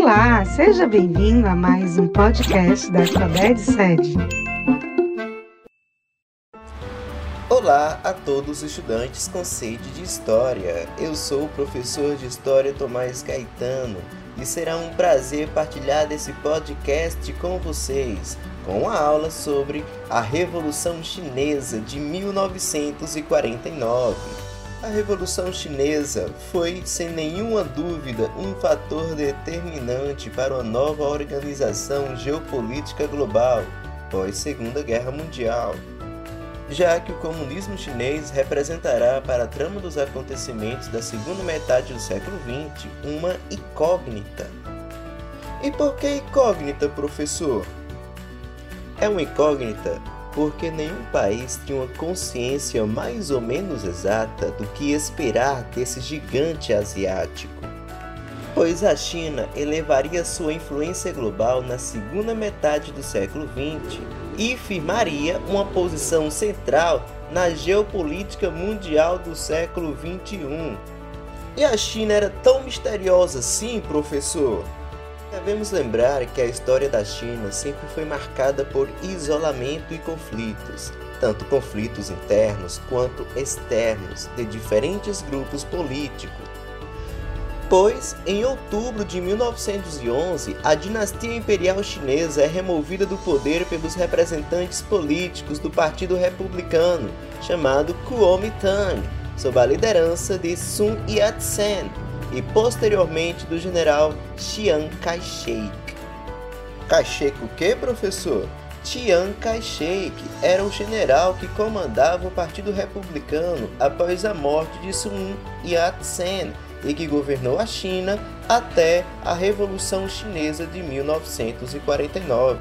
Olá, seja bem-vindo a mais um podcast da Alfabete Sede. Olá a todos os estudantes com sede de História. Eu sou o professor de História Tomás Caetano e será um prazer partilhar desse podcast com vocês, com uma aula sobre a Revolução Chinesa de 1949. A Revolução Chinesa foi, sem nenhuma dúvida, um fator determinante para uma nova organização geopolítica global pós Segunda Guerra Mundial já que o comunismo chinês representará para a trama dos acontecimentos da segunda metade do século XX uma incógnita. E por que incógnita, professor? É uma incógnita porque nenhum país tinha uma consciência mais ou menos exata do que esperar desse gigante asiático. Pois a China elevaria sua influência global na segunda metade do século XX e firmaria uma posição central na geopolítica mundial do século XXI. E a China era tão misteriosa assim, professor? Devemos lembrar que a história da China sempre foi marcada por isolamento e conflitos, tanto conflitos internos quanto externos de diferentes grupos políticos. Pois, em outubro de 1911, a dinastia imperial chinesa é removida do poder pelos representantes políticos do Partido Republicano, chamado Kuomintang, sob a liderança de Sun Yat-sen e posteriormente do general Chiang Kai-shek. Kai-shek o que, professor? Chiang Kai-shek era o general que comandava o Partido Republicano após a morte de Sun Yat-sen e que governou a China até a Revolução Chinesa de 1949.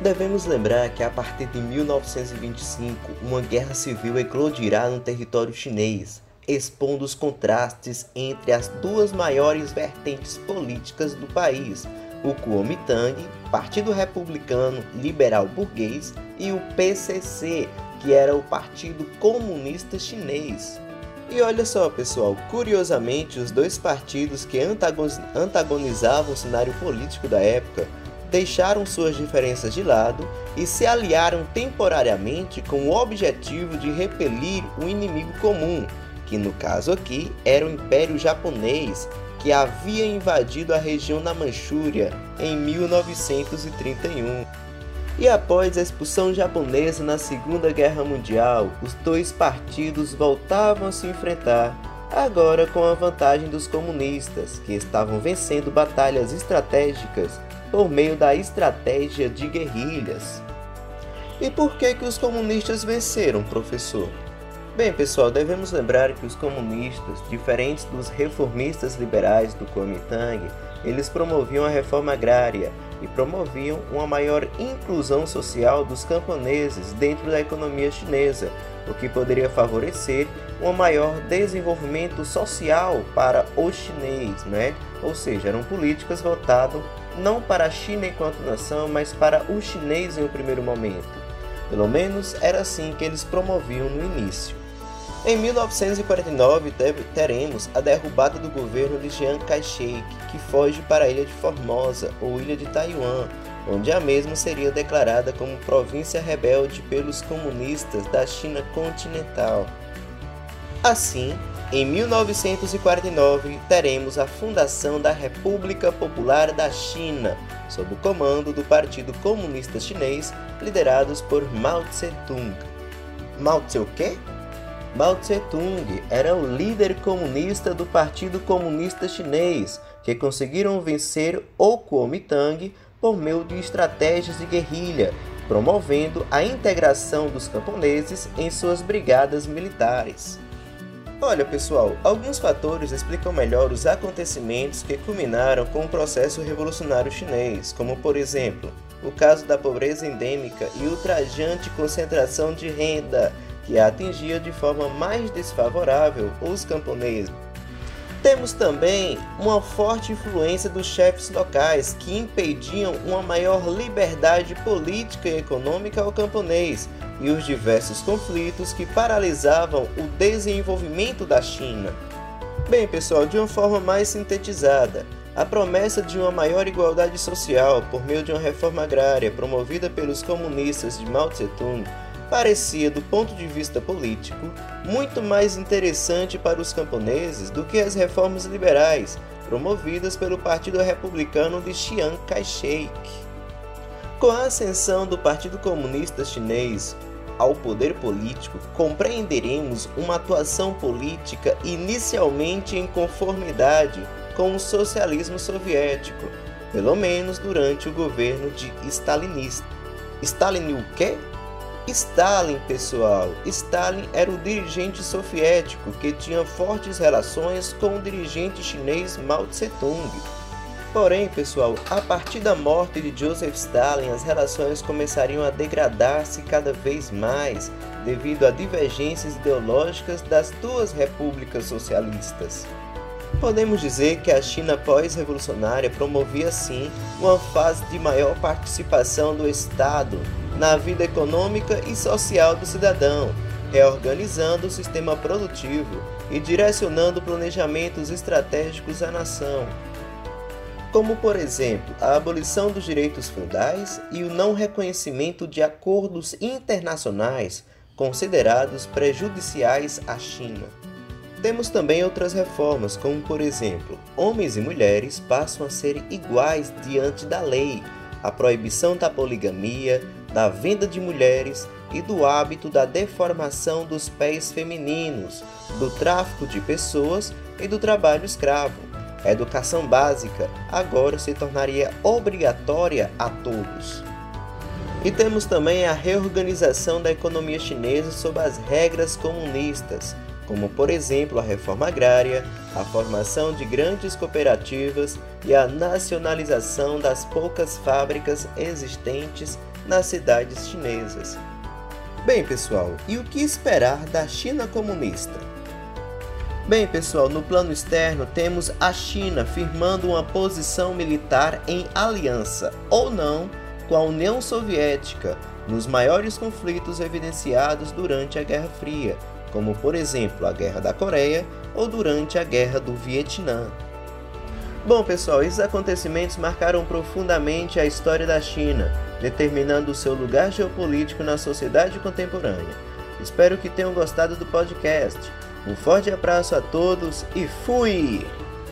Devemos lembrar que a partir de 1925, uma guerra civil eclodirá no território chinês, expondo os contrastes entre as duas maiores vertentes políticas do país, o Kuomintang, Partido Republicano Liberal Burguês, e o PCC, que era o Partido Comunista Chinês. E olha só, pessoal, curiosamente, os dois partidos que antagonizavam o cenário político da época deixaram suas diferenças de lado e se aliaram temporariamente com o objetivo de repelir o inimigo comum, que no caso aqui era o Império Japonês, que havia invadido a região da Manchúria em 1931. E após a expulsão japonesa na Segunda Guerra Mundial, os dois partidos voltavam a se enfrentar, agora com a vantagem dos comunistas, que estavam vencendo batalhas estratégicas por meio da estratégia de guerrilhas. E por que que os comunistas venceram, professor? Bem, pessoal, devemos lembrar que os comunistas, diferentes dos reformistas liberais do Kuomintang, eles promoviam a reforma agrária e promoviam uma maior inclusão social dos camponeses dentro da economia chinesa, o que poderia favorecer um maior desenvolvimento social para o chinês, né? Ou seja, eram políticas voltadas não para a China enquanto nação, mas para o chinês em um primeiro momento. Pelo menos era assim que eles promoviam no início. Em 1949 teremos a derrubada do governo de Chiang Kai-shek, que foge para a ilha de Formosa ou ilha de Taiwan, onde a mesma seria declarada como província rebelde pelos comunistas da China continental. Assim, em 1949 teremos a fundação da República Popular da China, sob o comando do Partido Comunista Chinês, liderados por Mao Tse-tung. Mao Tse o quê? Mao Tse-tung era o líder comunista do Partido Comunista Chinês, que conseguiram vencer o Kuomintang por meio de estratégias de guerrilha, promovendo a integração dos camponeses em suas brigadas militares. Olha, pessoal, alguns fatores explicam melhor os acontecimentos que culminaram com o processo revolucionário chinês, como por exemplo, o caso da pobreza endêmica e ultrajante concentração de renda que atingia de forma mais desfavorável os camponeses. Temos também uma forte influência dos chefes locais que impediam uma maior liberdade política e econômica ao camponês e os diversos conflitos que paralisavam o desenvolvimento da China. Bem, pessoal, de uma forma mais sintetizada, A promessa de uma maior igualdade social por meio de uma reforma agrária promovida pelos comunistas de Mao Tse-tung parecia, do ponto de vista político, muito mais interessante para os camponeses do que as reformas liberais promovidas pelo Partido Republicano de Chiang Kai-shek. Com a ascensão do Partido Comunista Chinês ao poder político, compreenderemos uma atuação política inicialmente em conformidade com o socialismo soviético, pelo menos durante o governo de stalinista. Stalin o quê? Stalin, pessoal. Stalin era o dirigente soviético que tinha fortes relações com o dirigente chinês Mao Tse-tung. Porém, pessoal, a partir da morte de Joseph Stalin, as relações começariam a degradar-se cada vez mais devido a divergências ideológicas das duas repúblicas socialistas. Podemos dizer que a China pós-revolucionária promovia sim uma fase de maior participação do Estado na vida econômica e social do cidadão, reorganizando o sistema produtivo e direcionando planejamentos estratégicos à nação, como por exemplo a abolição dos direitos feudais e o não reconhecimento de acordos internacionais considerados prejudiciais à China. Temos também outras reformas, como por exemplo, homens e mulheres passam a ser iguais diante da lei, a proibição da poligamia, da venda de mulheres e do hábito da deformação dos pés femininos, do tráfico de pessoas e do trabalho escravo. A educação básica agora se tornaria obrigatória a todos. E temos também a reorganização da economia chinesa sob as regras comunistas, como por exemplo a reforma agrária, a formação de grandes cooperativas e a nacionalização das poucas fábricas existentes nas cidades chinesas. Bem, pessoal, e o que esperar da China comunista? Bem, pessoal, no plano externo temos a China firmando uma posição militar em aliança ou não com a União Soviética nos maiores conflitos evidenciados durante a Guerra Fria, como por exemplo a Guerra da Coreia ou durante a Guerra do Vietnã. Bom, pessoal, esses acontecimentos marcaram profundamente a história da China, determinando o seu lugar geopolítico na sociedade contemporânea. Espero que tenham gostado do podcast. Um forte abraço a todos e fui!